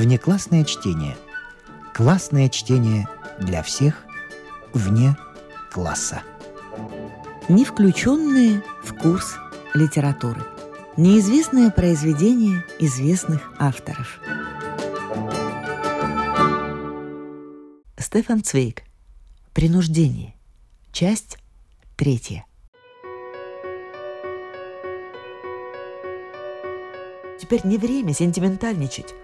Внеклассное чтение. Классное чтение для всех вне класса. Не включенные в курс литературы. Неизвестное произведение известных авторов. Стефан Цвейк. Принуждение. Часть третья. Теперь не время сентиментальничать.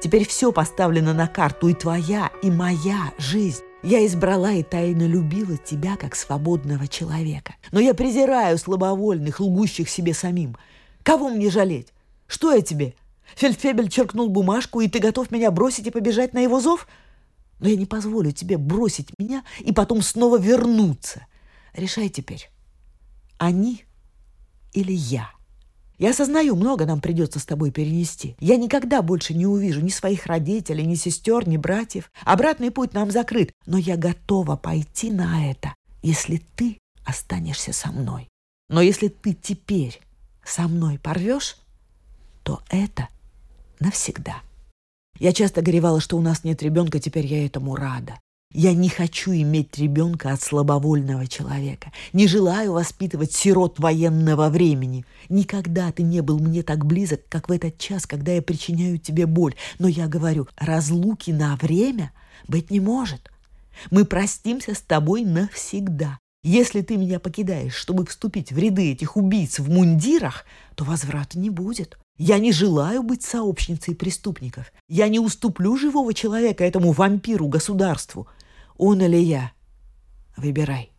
Теперь все поставлено на карту, и твоя, и моя жизнь. Я избрала и тайно любила тебя как свободного человека. Но я презираю слабовольных, лгущих себе самим. Кого мне жалеть? Что я тебе? Фельдфебель черкнул бумажку, и ты готов меня бросить и побежать на его зов? Но я не позволю тебе бросить меня и потом снова вернуться. Решай теперь, они или я. Я осознаю, много нам придется с тобой перенести. Я никогда больше не увижу ни своих родителей, ни сестер, ни братьев. Обратный путь нам закрыт. Но я готова пойти на это, если ты останешься со мной. Но если ты теперь со мной порвешь, то это навсегда. Я часто горевала, что у нас нет ребенка, теперь я этому рада. Я не хочу иметь ребенка от слабовольного человека. Не желаю воспитывать сирот военного времени. Никогда ты не был мне так близок, как в этот час, когда я причиняю тебе боль. Но я говорю, разлуки на время быть не может. Мы простимся с тобой навсегда. Если ты меня покидаешь, чтобы вступить в ряды этих убийц в мундирах, то возврата не будет. Я не желаю быть сообщницей преступников. Я не уступлю живого человека этому вампиру-государству – он или я? Выбирай.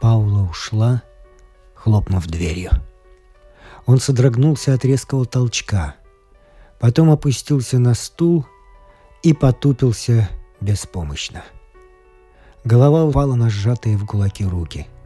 Паула ушла, хлопнув дверью. Он содрогнулся от резкого толчка, потом опустился на стул и потупился беспомощно. Голова упала на сжатые в кулаки руки –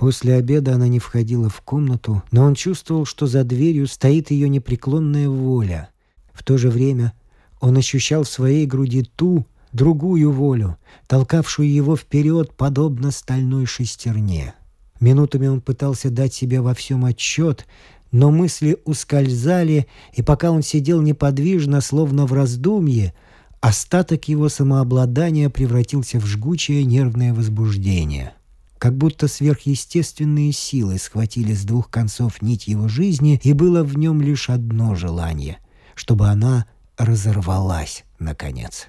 После обеда она не входила в комнату, но он чувствовал, что за дверью стоит ее непреклонная воля. В то же время он ощущал в своей груди ту, другую волю, толкавшую его вперед, подобно стальной шестерне. Минутами он пытался дать себе во всем отчет, но мысли ускользали, и пока он сидел неподвижно, словно в раздумье, остаток его самообладания превратился в жгучее нервное возбуждение — как будто сверхъестественные силы схватили с двух концов нить его жизни, и было в нем лишь одно желание — чтобы она разорвалась, наконец.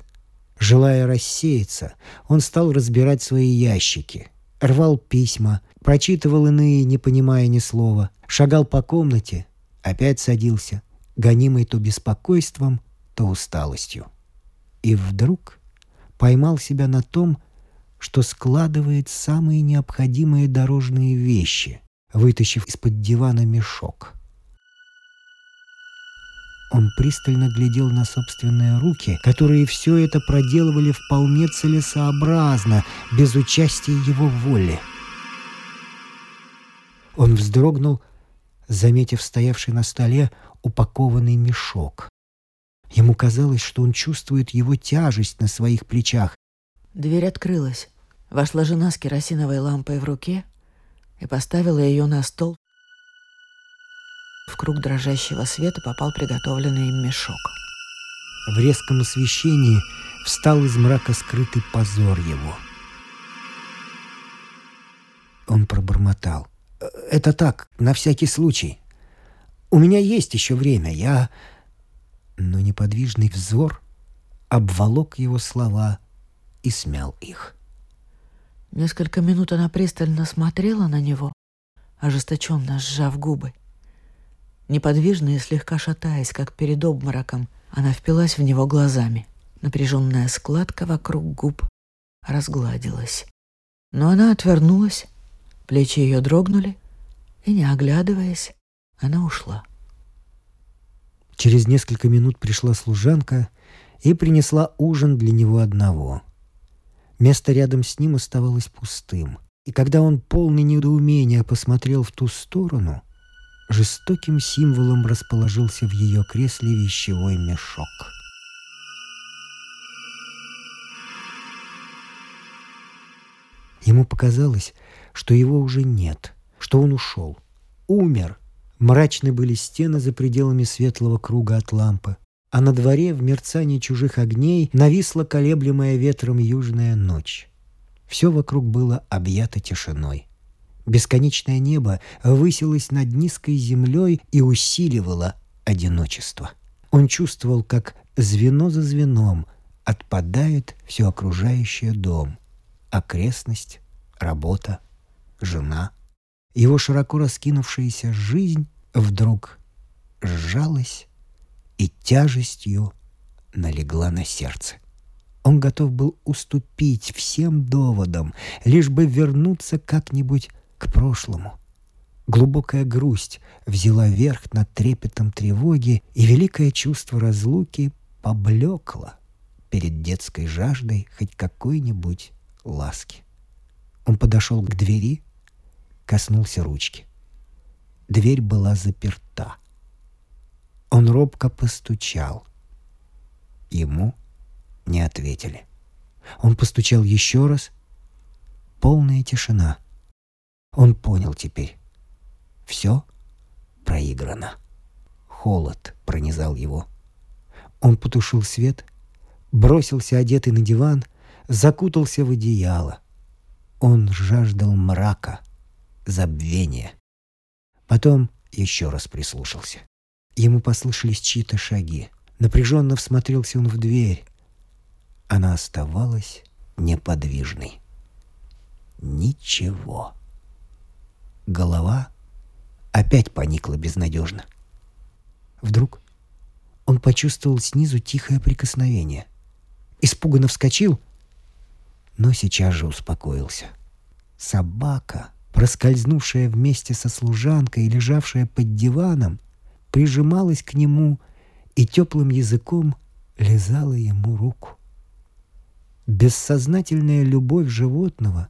Желая рассеяться, он стал разбирать свои ящики, рвал письма, прочитывал иные, не понимая ни слова, шагал по комнате, опять садился, гонимый то беспокойством, то усталостью. И вдруг поймал себя на том, что складывает самые необходимые дорожные вещи, вытащив из-под дивана мешок. Он пристально глядел на собственные руки, которые все это проделывали вполне целесообразно, без участия его воли. Он вздрогнул, заметив стоявший на столе упакованный мешок. Ему казалось, что он чувствует его тяжесть на своих плечах. Дверь открылась. Вошла жена с керосиновой лампой в руке и поставила ее на стол. В круг дрожащего света попал приготовленный им мешок. В резком освещении встал из мрака скрытый позор его. Он пробормотал. «Э, «Это так, на всякий случай. У меня есть еще время, я...» Но неподвижный взор обволок его слова и смял их. Несколько минут она пристально смотрела на него, ожесточенно сжав губы. Неподвижно и слегка шатаясь, как перед обмороком, она впилась в него глазами. Напряженная складка вокруг губ разгладилась. Но она отвернулась, плечи ее дрогнули, и, не оглядываясь, она ушла. Через несколько минут пришла служанка и принесла ужин для него одного — Место рядом с ним оставалось пустым. И когда он полный недоумения посмотрел в ту сторону, жестоким символом расположился в ее кресле вещевой мешок. Ему показалось, что его уже нет, что он ушел. Умер. Мрачны были стены за пределами светлого круга от лампы, а на дворе в мерцании чужих огней нависла колеблемая ветром южная ночь. Все вокруг было объято тишиной. Бесконечное небо высилось над низкой землей и усиливало одиночество. Он чувствовал, как звено за звеном отпадает все окружающее дом, окрестность, работа, жена. Его широко раскинувшаяся жизнь вдруг сжалась и тяжестью налегла на сердце. Он готов был уступить всем доводам, лишь бы вернуться как-нибудь к прошлому. Глубокая грусть взяла верх над трепетом тревоги, и великое чувство разлуки поблекло перед детской жаждой хоть какой-нибудь ласки. Он подошел к двери, коснулся ручки. Дверь была заперта. Он робко постучал. Ему не ответили. Он постучал еще раз. Полная тишина. Он понял теперь. Все проиграно. Холод пронизал его. Он потушил свет, бросился одетый на диван, закутался в одеяло. Он жаждал мрака, забвения. Потом еще раз прислушался. Ему послышались чьи-то шаги. Напряженно всмотрелся он в дверь. Она оставалась неподвижной. Ничего. Голова опять поникла безнадежно. Вдруг он почувствовал снизу тихое прикосновение. Испуганно вскочил, но сейчас же успокоился. Собака, проскользнувшая вместе со служанкой и лежавшая под диваном, прижималась к нему и теплым языком лизала ему руку. Бессознательная любовь животного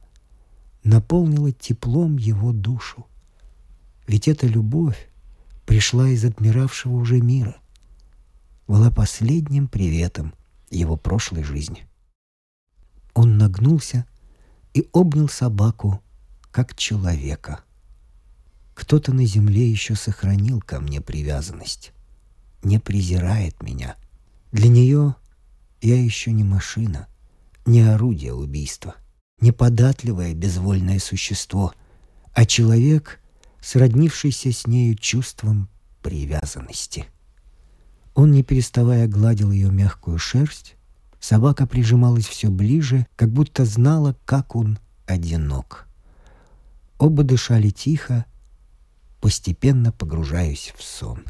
наполнила теплом его душу. Ведь эта любовь пришла из отмиравшего уже мира, была последним приветом его прошлой жизни. Он нагнулся и обнял собаку, как человека. Кто-то на земле еще сохранил ко мне привязанность, не презирает меня. Для нее я еще не машина, не орудие убийства, не податливое безвольное существо, а человек, сроднившийся с нею чувством привязанности. Он, не переставая, гладил ее мягкую шерсть. Собака прижималась все ближе, как будто знала, как он одинок. Оба дышали тихо, постепенно погружаясь в сон.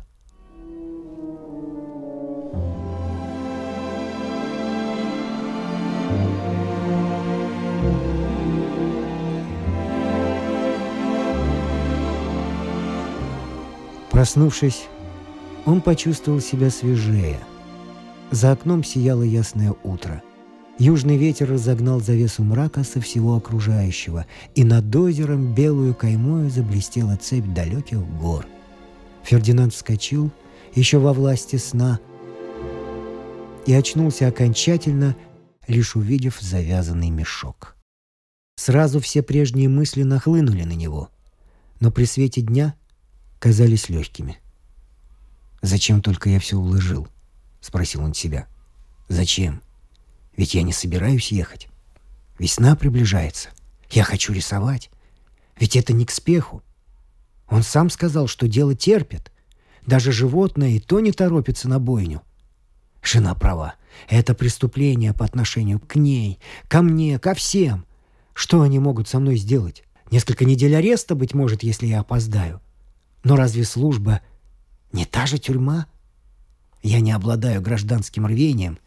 Проснувшись, он почувствовал себя свежее. За окном сияло ясное утро. Южный ветер разогнал завесу мрака со всего окружающего, и над озером белую каймою заблестела цепь далеких гор. Фердинанд вскочил, еще во власти сна, и очнулся окончательно, лишь увидев завязанный мешок. Сразу все прежние мысли нахлынули на него, но при свете дня казались легкими. «Зачем только я все уложил?» — спросил он себя. «Зачем? Ведь я не собираюсь ехать. Весна приближается. Я хочу рисовать. Ведь это не к спеху. Он сам сказал, что дело терпит. Даже животное и то не торопится на бойню. Жена права. Это преступление по отношению к ней, ко мне, ко всем. Что они могут со мной сделать? Несколько недель ареста, быть может, если я опоздаю. Но разве служба не та же тюрьма? Я не обладаю гражданским рвением.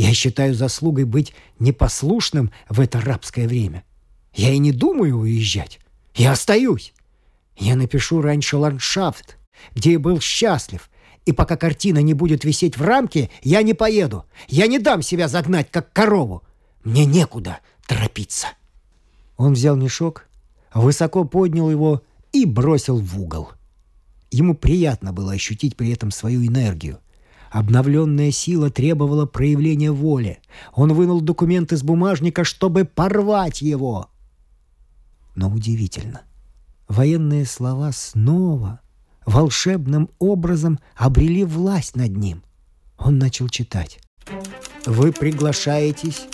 Я считаю заслугой быть непослушным в это рабское время. Я и не думаю уезжать. Я остаюсь. Я напишу раньше ландшафт, где я был счастлив. И пока картина не будет висеть в рамке, я не поеду. Я не дам себя загнать, как корову. Мне некуда торопиться. Он взял мешок, высоко поднял его и бросил в угол. Ему приятно было ощутить при этом свою энергию. Обновленная сила требовала проявления воли. Он вынул документ из бумажника, чтобы порвать его. Но удивительно. Военные слова снова волшебным образом обрели власть над ним. Он начал читать. «Вы приглашаетесь...»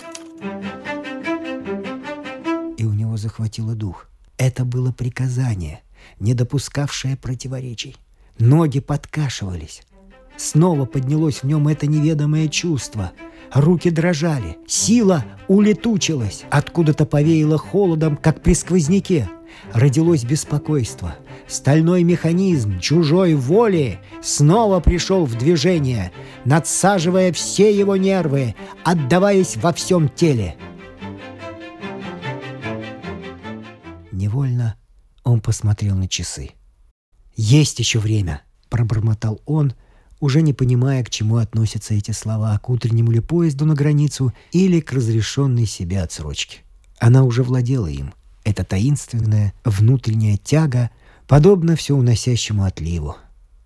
И у него захватило дух. Это было приказание, не допускавшее противоречий. Ноги подкашивались. Снова поднялось в нем это неведомое чувство. Руки дрожали, сила улетучилась, откуда-то повеяло холодом, как при сквозняке. Родилось беспокойство. Стальной механизм чужой воли снова пришел в движение, надсаживая все его нервы, отдаваясь во всем теле. Невольно он посмотрел на часы. «Есть еще время!» — пробормотал он — уже не понимая, к чему относятся эти слова, к утреннему ли поезду на границу или к разрешенной себе отсрочке. Она уже владела им. Это таинственная внутренняя тяга, подобно все уносящему отливу,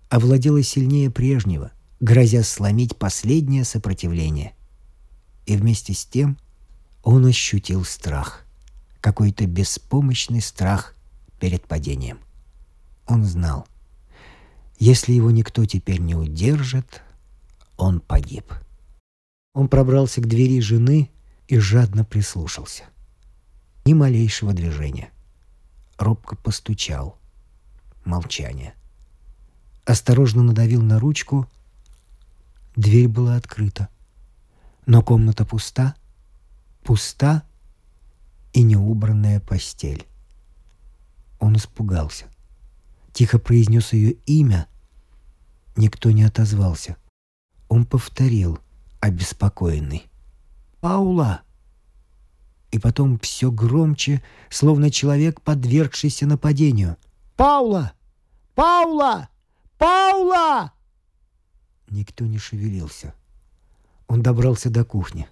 овладела сильнее прежнего, грозя сломить последнее сопротивление. И вместе с тем он ощутил страх, какой-то беспомощный страх перед падением. Он знал, если его никто теперь не удержит, он погиб. Он пробрался к двери жены и жадно прислушался. Ни малейшего движения. Робко постучал. Молчание. Осторожно надавил на ручку. Дверь была открыта. Но комната пуста. Пуста и неубранная постель. Он испугался. Тихо произнес ее имя, Никто не отозвался. Он повторил, обеспокоенный. «Паула!» И потом все громче, словно человек, подвергшийся нападению. «Паула! Паула! Паула!» Никто не шевелился. Он добрался до кухни.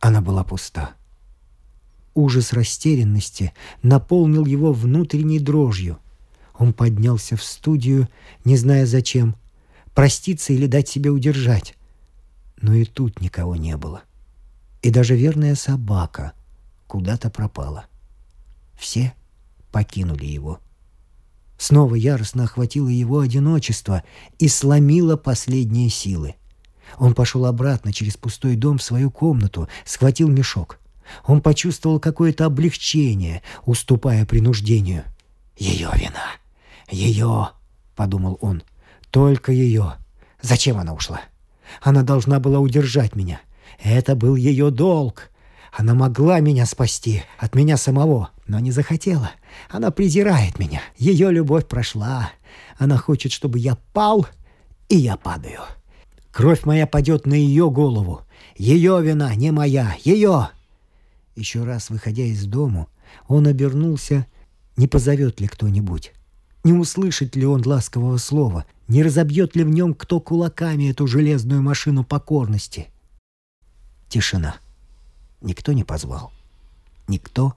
Она была пуста. Ужас растерянности наполнил его внутренней дрожью. Он поднялся в студию, не зная зачем, проститься или дать себе удержать. Но и тут никого не было. И даже верная собака куда-то пропала. Все покинули его. Снова яростно охватило его одиночество и сломило последние силы. Он пошел обратно через пустой дом в свою комнату, схватил мешок. Он почувствовал какое-то облегчение, уступая принуждению. Ее вина. «Ее!» — подумал он. «Только ее! Зачем она ушла? Она должна была удержать меня. Это был ее долг. Она могла меня спасти от меня самого, но не захотела. Она презирает меня. Ее любовь прошла. Она хочет, чтобы я пал, и я падаю. Кровь моя падет на ее голову. Ее вина, не моя. Ее!» Еще раз, выходя из дому, он обернулся, не позовет ли кто-нибудь. Не услышит ли он ласкового слова? Не разобьет ли в нем кто кулаками эту железную машину покорности? Тишина. Никто не позвал. Никто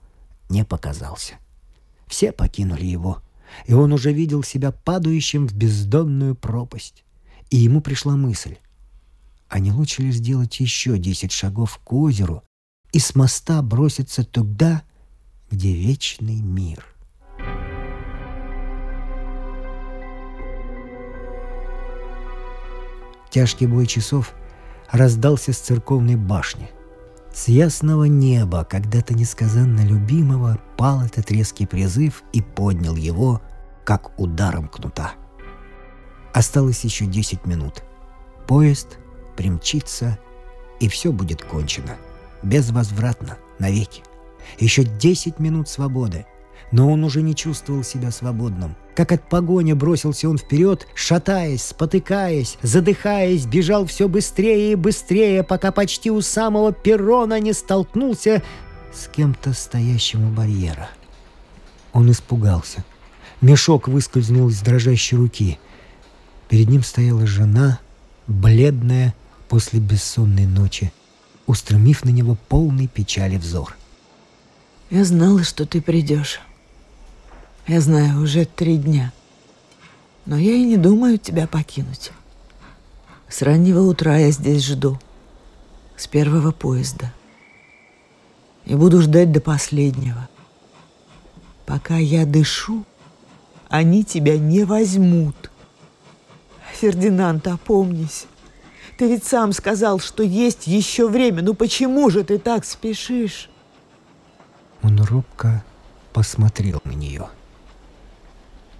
не показался. Все покинули его, и он уже видел себя падающим в бездонную пропасть. И ему пришла мысль, а не лучше ли сделать еще десять шагов к озеру и с моста броситься туда, где вечный мир? Тяжкий бой часов раздался с церковной башни. С ясного неба, когда-то несказанно любимого, пал этот резкий призыв и поднял его, как ударом кнута. Осталось еще десять минут. Поезд примчится, и все будет кончено. Безвозвратно, навеки. Еще десять минут свободы. Но он уже не чувствовал себя свободным – как от погони бросился он вперед, шатаясь, спотыкаясь, задыхаясь, бежал все быстрее и быстрее, пока почти у самого перрона не столкнулся с кем-то стоящим у барьера. Он испугался. Мешок выскользнул из дрожащей руки. Перед ним стояла жена, бледная после бессонной ночи, устремив на него полный печали взор. «Я знала, что ты придешь», я знаю, уже три дня. Но я и не думаю тебя покинуть. С раннего утра я здесь жду. С первого поезда. И буду ждать до последнего. Пока я дышу, они тебя не возьмут. Фердинанд, опомнись. Ты ведь сам сказал, что есть еще время. Ну почему же ты так спешишь? Он робко посмотрел на нее.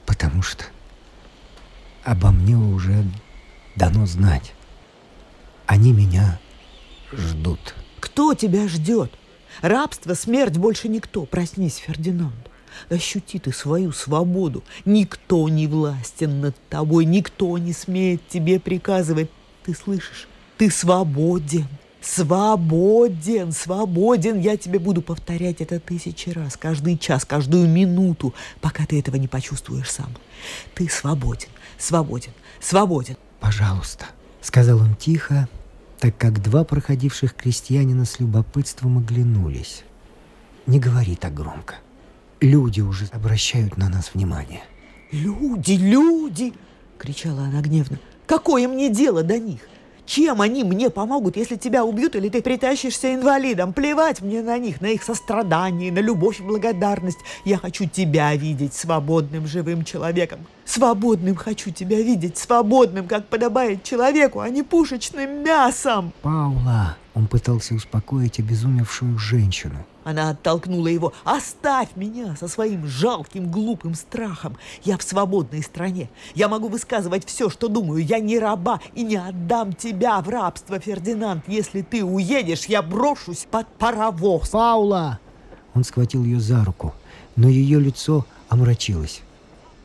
Потому что обо мне уже дано знать. Они меня ждут. Кто тебя ждет? Рабство, смерть, больше никто. Проснись, Фердинанд. Ощути ты свою свободу. Никто не властен над тобой, никто не смеет тебе приказывать. Ты слышишь? Ты свободен. Свободен, свободен. Я тебе буду повторять это тысячи раз, каждый час, каждую минуту, пока ты этого не почувствуешь сам. Ты свободен, свободен, свободен. Пожалуйста, сказал он тихо, так как два проходивших крестьянина с любопытством оглянулись. Не говори так громко. Люди уже обращают на нас внимание. Люди, люди! кричала она гневно. Какое мне дело до них? Чем они мне помогут, если тебя убьют или ты притащишься инвалидом? Плевать мне на них, на их сострадание, на любовь и благодарность. Я хочу тебя видеть свободным, живым человеком. Свободным хочу тебя видеть, свободным, как подобает человеку, а не пушечным мясом. Паула, он пытался успокоить обезумевшую женщину. Она оттолкнула его. «Оставь меня со своим жалким, глупым страхом. Я в свободной стране. Я могу высказывать все, что думаю. Я не раба и не отдам тебя в рабство, Фердинанд. Если ты уедешь, я брошусь под паровоз». «Паула!» Он схватил ее за руку, но ее лицо омрачилось.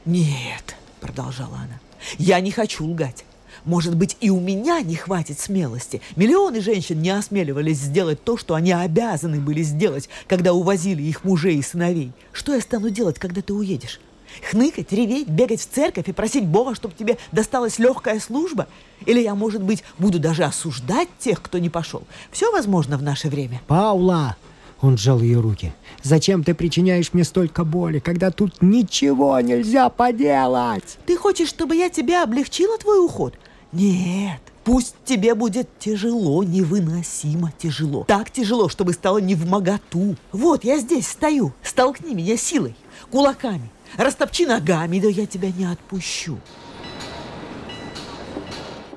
«Нет», — продолжала она, — «я не хочу лгать. Может быть, и у меня не хватит смелости. Миллионы женщин не осмеливались сделать то, что они обязаны были сделать, когда увозили их мужей и сыновей. Что я стану делать, когда ты уедешь? Хныкать, реветь, бегать в церковь и просить Бога, чтобы тебе досталась легкая служба? Или я, может быть, буду даже осуждать тех, кто не пошел? Все возможно в наше время. Паула! Он сжал ее руки. «Зачем ты причиняешь мне столько боли, когда тут ничего нельзя поделать?» «Ты хочешь, чтобы я тебя облегчила твой уход? Нет, пусть тебе будет тяжело, невыносимо тяжело. Так тяжело, чтобы стало не в моготу. Вот я здесь стою, столкни меня силой, кулаками, растопчи ногами, да я тебя не отпущу.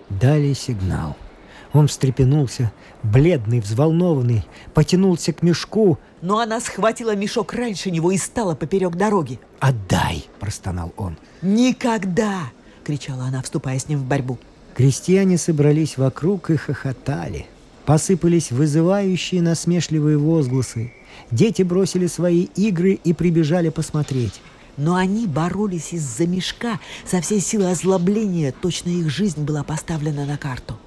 Дали сигнал. Он встрепенулся, бледный, взволнованный, потянулся к мешку. Но она схватила мешок раньше него и стала поперек дороги. «Отдай!» – простонал он. «Никогда!» – кричала она, вступая с ним в борьбу. Крестьяне собрались вокруг и хохотали. Посыпались вызывающие насмешливые возгласы. Дети бросили свои игры и прибежали посмотреть. Но они боролись из-за мешка со всей силой озлобления, точно их жизнь была поставлена на карту.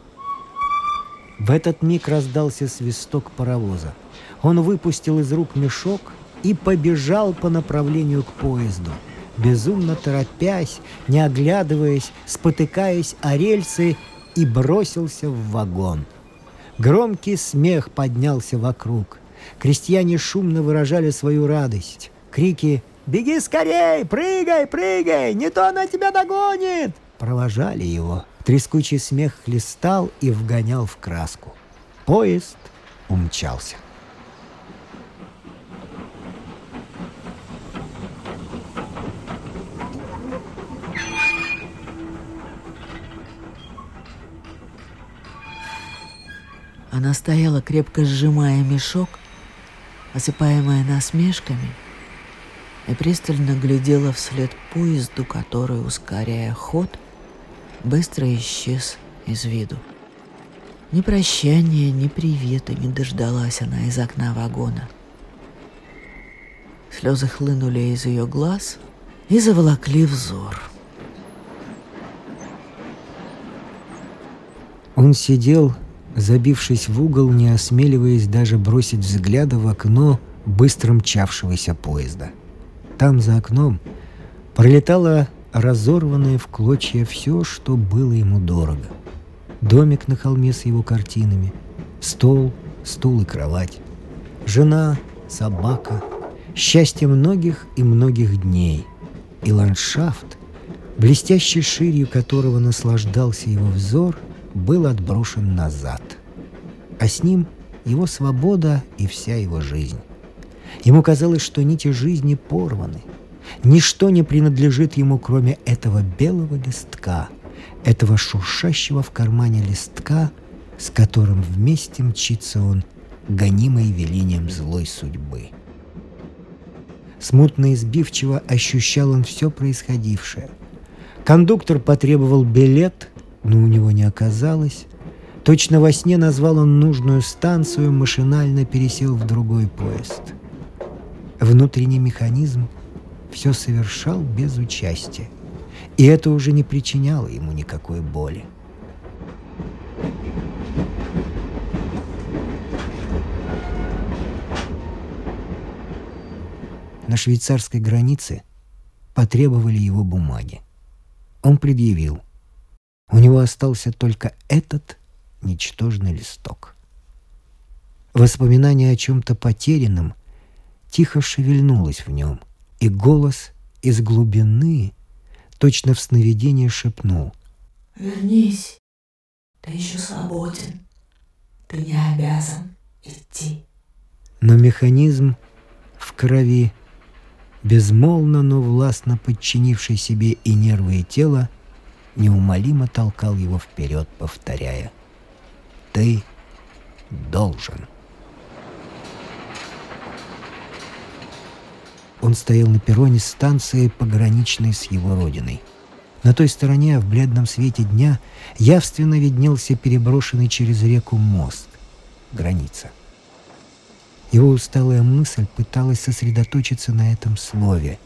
В этот миг раздался свисток паровоза. Он выпустил из рук мешок и побежал по направлению к поезду – безумно торопясь, не оглядываясь, спотыкаясь о рельсы, и бросился в вагон. Громкий смех поднялся вокруг. Крестьяне шумно выражали свою радость. Крики «Беги скорей! Прыгай, прыгай! Не то она тебя догонит!» провожали его. Трескучий смех хлестал и вгонял в краску. Поезд умчался. Она стояла, крепко сжимая мешок, осыпаемая насмешками, и пристально глядела вслед поезду, который, ускоряя ход, быстро исчез из виду. Ни прощания, ни привета не дождалась она из окна вагона. Слезы хлынули из ее глаз и заволокли взор. Он сидел, забившись в угол, не осмеливаясь даже бросить взгляда в окно быстро мчавшегося поезда. Там, за окном, пролетало разорванное в клочья все, что было ему дорого. Домик на холме с его картинами, стол, стул и кровать, жена, собака, счастье многих и многих дней, и ландшафт, блестящей ширью которого наслаждался его взор, был отброшен назад. А с ним его свобода и вся его жизнь. Ему казалось, что нити жизни порваны. Ничто не принадлежит ему, кроме этого белого листка, этого шуршащего в кармане листка, с которым вместе мчится он, гонимый велением злой судьбы. Смутно и сбивчиво ощущал он все происходившее. Кондуктор потребовал билет, но у него не оказалось. Точно во сне назвал он нужную станцию, машинально пересел в другой поезд. Внутренний механизм все совершал без участия. И это уже не причиняло ему никакой боли. На швейцарской границе потребовали его бумаги. Он предъявил. У него остался только этот ничтожный листок. Воспоминание о чем-то потерянном тихо шевельнулось в нем, и голос из глубины, точно в сновидении, шепнул. «Вернись, ты еще свободен, ты не обязан идти». Но механизм в крови, безмолвно, но властно подчинивший себе и нервы, и тело, неумолимо толкал его вперед, повторяя «Ты должен». Он стоял на перроне станции, пограничной с его родиной. На той стороне, в бледном свете дня, явственно виднелся переброшенный через реку мост. Граница. Его усталая мысль пыталась сосредоточиться на этом слове.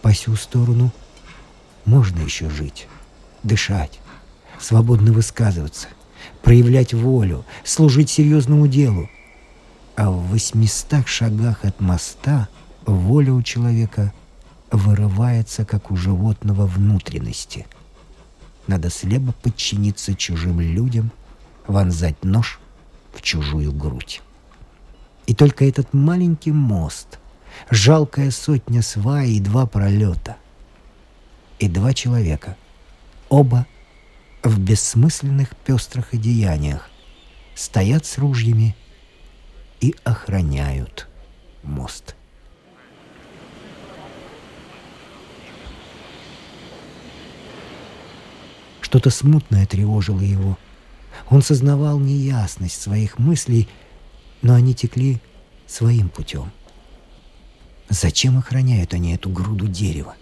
По сю сторону можно еще жить, дышать, свободно высказываться, проявлять волю, служить серьезному делу. А в восьмистах шагах от моста — воля у человека вырывается, как у животного внутренности. Надо слепо подчиниться чужим людям, вонзать нож в чужую грудь. И только этот маленький мост, жалкая сотня свай и два пролета. И два человека, оба в бессмысленных пестрых одеяниях, стоят с ружьями и охраняют мост. Что-то смутное тревожило его. Он сознавал неясность своих мыслей, но они текли своим путем. Зачем охраняют они эту груду дерева?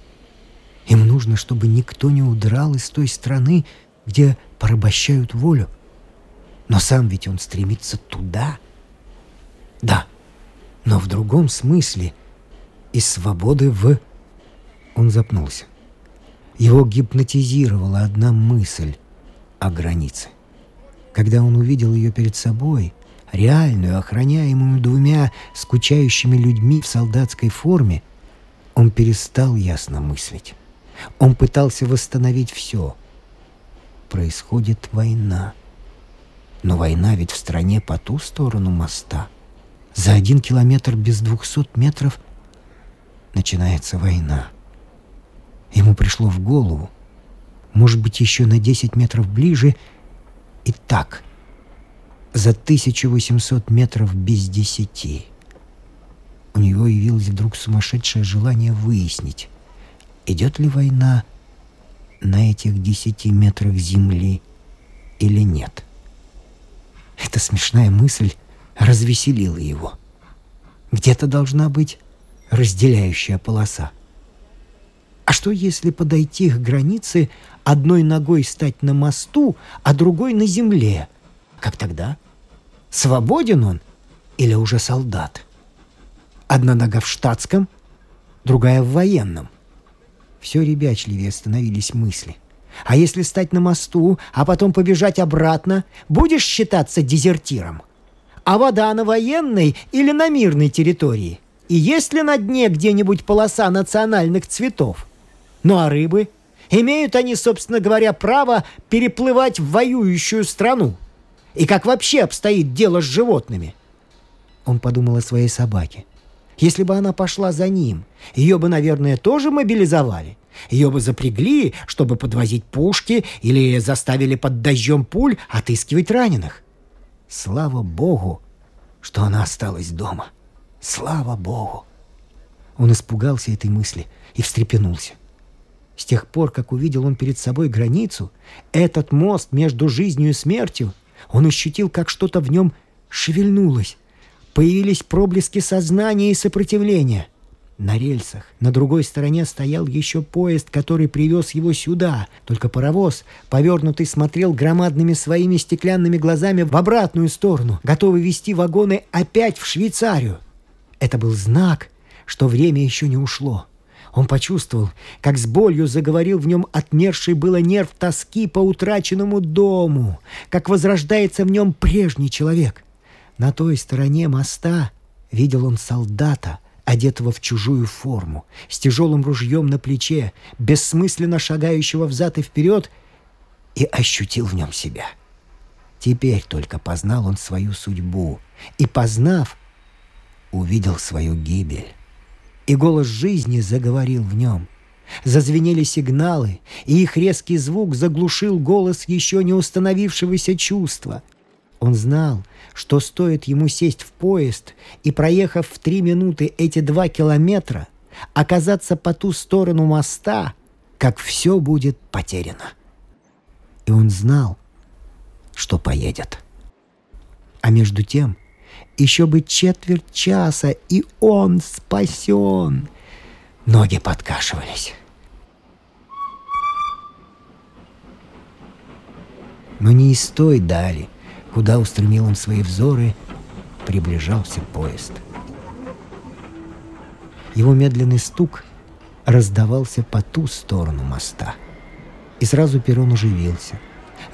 Им нужно, чтобы никто не удрал из той страны, где порабощают волю. Но сам ведь он стремится туда. Да, но в другом смысле. Из свободы в... Он запнулся. Его гипнотизировала одна мысль о границе. Когда он увидел ее перед собой, реальную, охраняемую двумя скучающими людьми в солдатской форме, он перестал ясно мыслить. Он пытался восстановить все. Происходит война. Но война ведь в стране по ту сторону моста. За один километр без двухсот метров начинается война. Ему пришло в голову, может быть, еще на 10 метров ближе, и так, за 1800 метров без десяти. У него явилось вдруг сумасшедшее желание выяснить, идет ли война на этих десяти метрах земли или нет. Эта смешная мысль развеселила его. Где-то должна быть разделяющая полоса. А что, если подойти к границе, одной ногой стать на мосту, а другой на земле? Как тогда? Свободен он или уже солдат? Одна нога в штатском, другая в военном. Все ребячливее становились мысли. А если стать на мосту, а потом побежать обратно, будешь считаться дезертиром? А вода на военной или на мирной территории? И есть ли на дне где-нибудь полоса национальных цветов? Ну а рыбы? Имеют они, собственно говоря, право переплывать в воюющую страну? И как вообще обстоит дело с животными? Он подумал о своей собаке. Если бы она пошла за ним, ее бы, наверное, тоже мобилизовали. Ее бы запрягли, чтобы подвозить пушки или заставили под дождем пуль отыскивать раненых. Слава богу, что она осталась дома. Слава Богу! Он испугался этой мысли и встрепенулся. С тех пор, как увидел он перед собой границу, этот мост между жизнью и смертью, он ощутил, как что-то в нем шевельнулось. Появились проблески сознания и сопротивления. На рельсах на другой стороне стоял еще поезд, который привез его сюда. Только паровоз, повернутый, смотрел громадными своими стеклянными глазами в обратную сторону, готовый вести вагоны опять в Швейцарию. Это был знак, что время еще не ушло. Он почувствовал, как с болью заговорил в нем отмерший было нерв тоски по утраченному дому, как возрождается в нем прежний человек. На той стороне моста видел он солдата — одетого в чужую форму, с тяжелым ружьем на плече, бессмысленно шагающего взад и вперед, и ощутил в нем себя. Теперь только познал он свою судьбу, и, познав, увидел свою гибель. И голос жизни заговорил в нем. Зазвенели сигналы, и их резкий звук заглушил голос еще не установившегося чувства. Он знал, что стоит ему сесть в поезд и, проехав в три минуты эти два километра, оказаться по ту сторону моста, как все будет потеряно. И он знал, что поедет. А между тем, еще бы четверть часа, и он спасен. Ноги подкашивались. Но не из той дали — Куда устремил он свои взоры, приближался поезд. Его медленный стук раздавался по ту сторону моста. И сразу перрон оживился.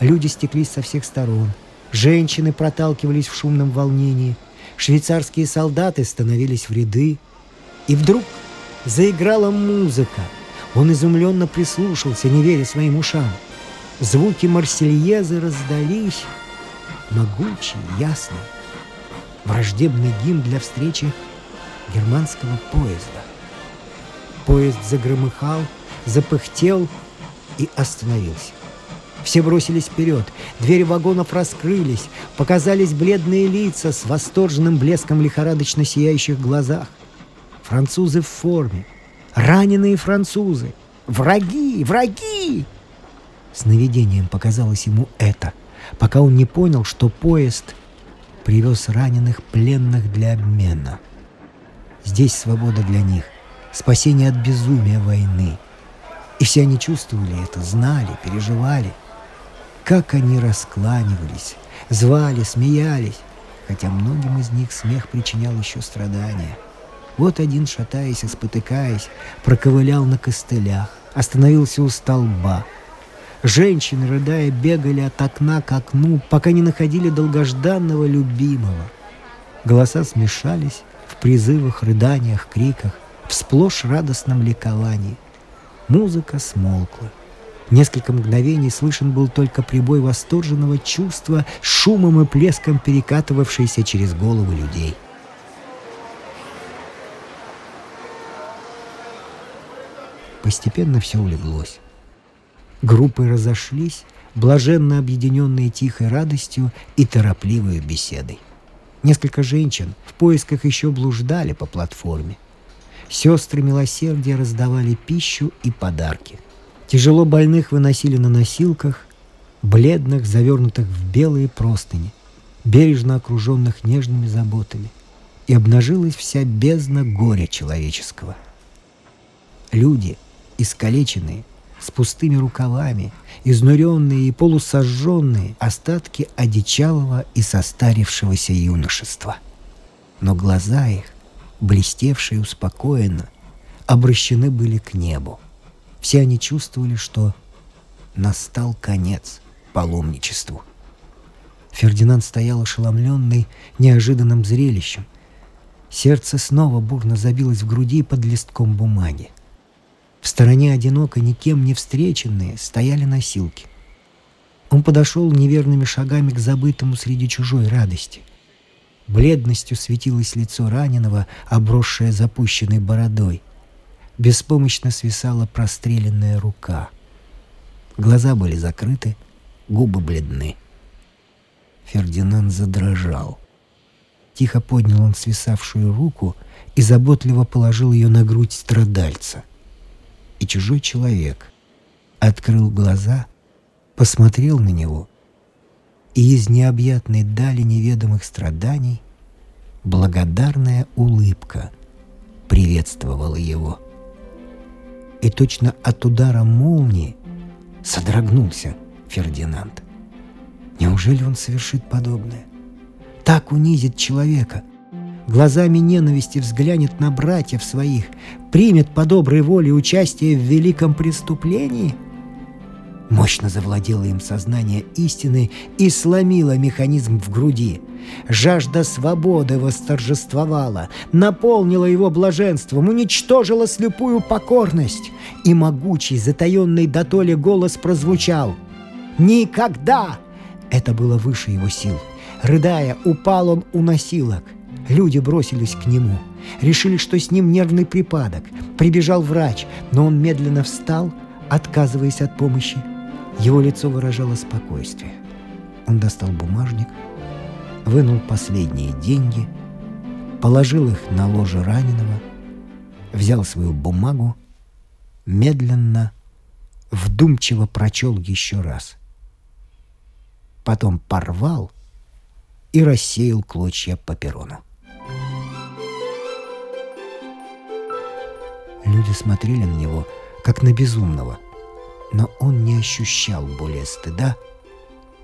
Люди стеклись со всех сторон. Женщины проталкивались в шумном волнении. Швейцарские солдаты становились в ряды. И вдруг заиграла музыка. Он изумленно прислушался, не веря своим ушам. Звуки Марсельезы раздались, могучий, ясный, враждебный гимн для встречи германского поезда. Поезд загромыхал, запыхтел и остановился. Все бросились вперед, двери вагонов раскрылись, показались бледные лица с восторженным блеском лихорадочно сияющих глазах. Французы в форме, раненые французы, враги, враги! Сновидением показалось ему это — пока он не понял, что поезд привез раненых пленных для обмена. Здесь свобода для них, спасение от безумия войны. И все они чувствовали это, знали, переживали. Как они раскланивались, звали, смеялись, хотя многим из них смех причинял еще страдания. Вот один, шатаясь и спотыкаясь, проковылял на костылях, остановился у столба — Женщины, рыдая, бегали от окна к окну, пока не находили долгожданного любимого. Голоса смешались в призывах, рыданиях, криках, в сплошь радостном ликовании. Музыка смолкла. Несколько мгновений слышен был только прибой восторженного чувства, шумом и плеском перекатывавшийся через головы людей. Постепенно все улеглось. Группы разошлись, блаженно объединенные тихой радостью и торопливой беседой. Несколько женщин в поисках еще блуждали по платформе. Сестры милосердия раздавали пищу и подарки. Тяжело больных выносили на носилках, бледных, завернутых в белые простыни, бережно окруженных нежными заботами. И обнажилась вся бездна горя человеческого. Люди, искалеченные, с пустыми рукавами, изнуренные и полусожженные остатки одичалого и состарившегося юношества. Но глаза их, блестевшие успокоенно, обращены были к небу. Все они чувствовали, что настал конец паломничеству. Фердинанд стоял ошеломленный неожиданным зрелищем. Сердце снова бурно забилось в груди под листком бумаги. В стороне одиноко, никем не встреченные, стояли носилки. Он подошел неверными шагами к забытому среди чужой радости. Бледностью светилось лицо раненого, обросшее запущенной бородой. Беспомощно свисала простреленная рука. Глаза были закрыты, губы бледны. Фердинанд задрожал. Тихо поднял он свисавшую руку и заботливо положил ее на грудь страдальца. И чужой человек открыл глаза, посмотрел на него, и из необъятной дали неведомых страданий благодарная улыбка приветствовала его. И точно от удара молнии содрогнулся Фердинанд. Неужели он совершит подобное? Так унизит человека. Глазами ненависти взглянет на братьев своих, примет по доброй воле участие в великом преступлении – Мощно завладело им сознание истины и сломило механизм в груди. Жажда свободы восторжествовала, наполнила его блаженством, уничтожила слепую покорность. И могучий, затаенный дотоле голос прозвучал. «Никогда!» Это было выше его сил. Рыдая, упал он у носилок. Люди бросились к нему. Решили, что с ним нервный припадок. Прибежал врач, но он медленно встал, отказываясь от помощи. Его лицо выражало спокойствие. Он достал бумажник, вынул последние деньги, положил их на ложе раненого, взял свою бумагу, медленно, вдумчиво прочел еще раз. Потом порвал и рассеял клочья по перрону. Люди смотрели на него, как на безумного – но он не ощущал более стыда,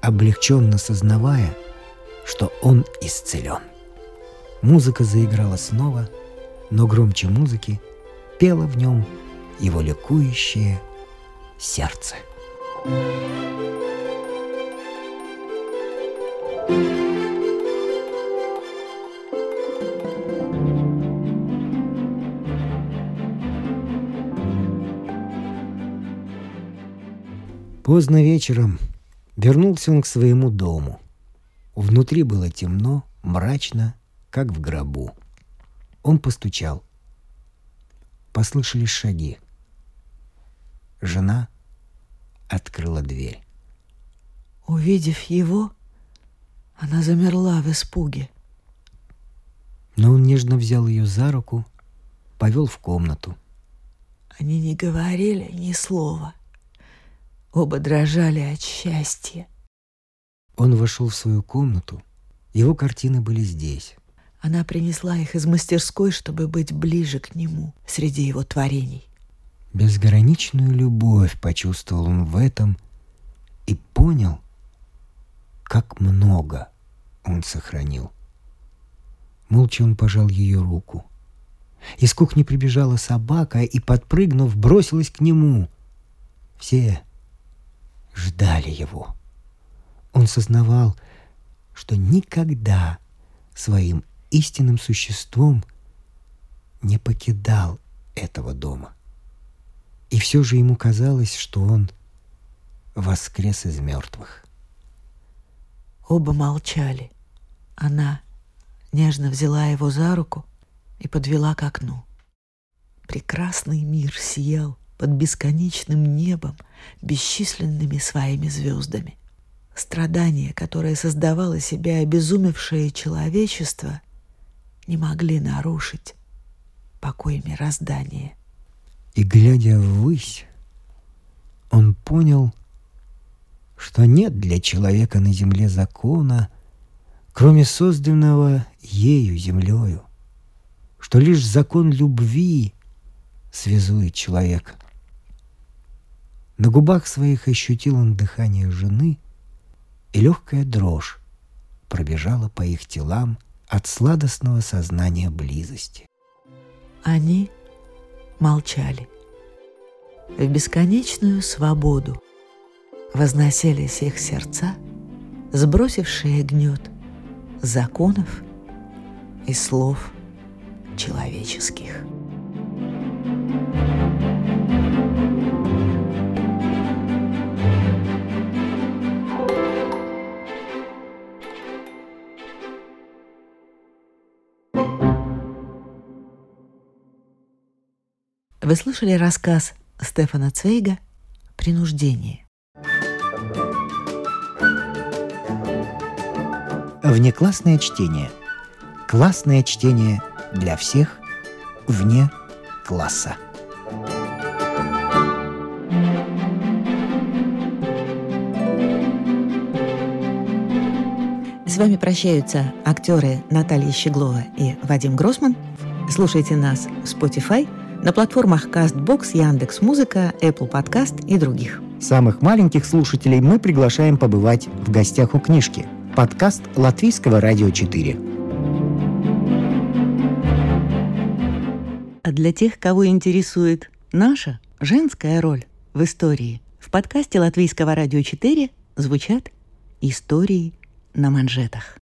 облегченно сознавая, что он исцелен. Музыка заиграла снова, но громче музыки пело в нем его ликующее сердце. thank you Поздно вечером вернулся он к своему дому. Внутри было темно, мрачно, как в гробу. Он постучал. Послышались шаги. Жена открыла дверь. Увидев его, она замерла в испуге. Но он нежно взял ее за руку, повел в комнату. Они не говорили ни слова — Оба дрожали от счастья. Он вошел в свою комнату. Его картины были здесь. Она принесла их из мастерской, чтобы быть ближе к нему среди его творений. Безграничную любовь почувствовал он в этом и понял, как много он сохранил. Молча он пожал ее руку. Из кухни прибежала собака и, подпрыгнув, бросилась к нему. Все ждали его. Он сознавал, что никогда своим истинным существом не покидал этого дома. И все же ему казалось, что он воскрес из мертвых. Оба молчали. Она нежно взяла его за руку и подвела к окну. Прекрасный мир сиял под бесконечным небом, бесчисленными своими звездами. Страдания, которые создавало себя обезумевшее человечество, не могли нарушить покой мироздания. И, глядя ввысь, он понял, что нет для человека на земле закона, кроме созданного ею землею, что лишь закон любви связует человека. На губах своих ощутил он дыхание жены, и легкая дрожь пробежала по их телам от сладостного сознания близости. Они молчали. В бесконечную свободу возносились их сердца, сбросившие гнет законов и слов человеческих. Вы слышали рассказ Стефана Цвейга «Принуждение». Внеклассное чтение. Классное чтение для всех вне класса. С вами прощаются актеры Наталья Щеглова и Вадим Гросман. Слушайте нас в Spotify, на платформах CastBox, Яндекс.Музыка, Apple Podcast и других. Самых маленьких слушателей мы приглашаем побывать в гостях у книжки. Подкаст Латвийского радио 4. А для тех, кого интересует наша женская роль в истории, в подкасте Латвийского радио 4 звучат истории на манжетах.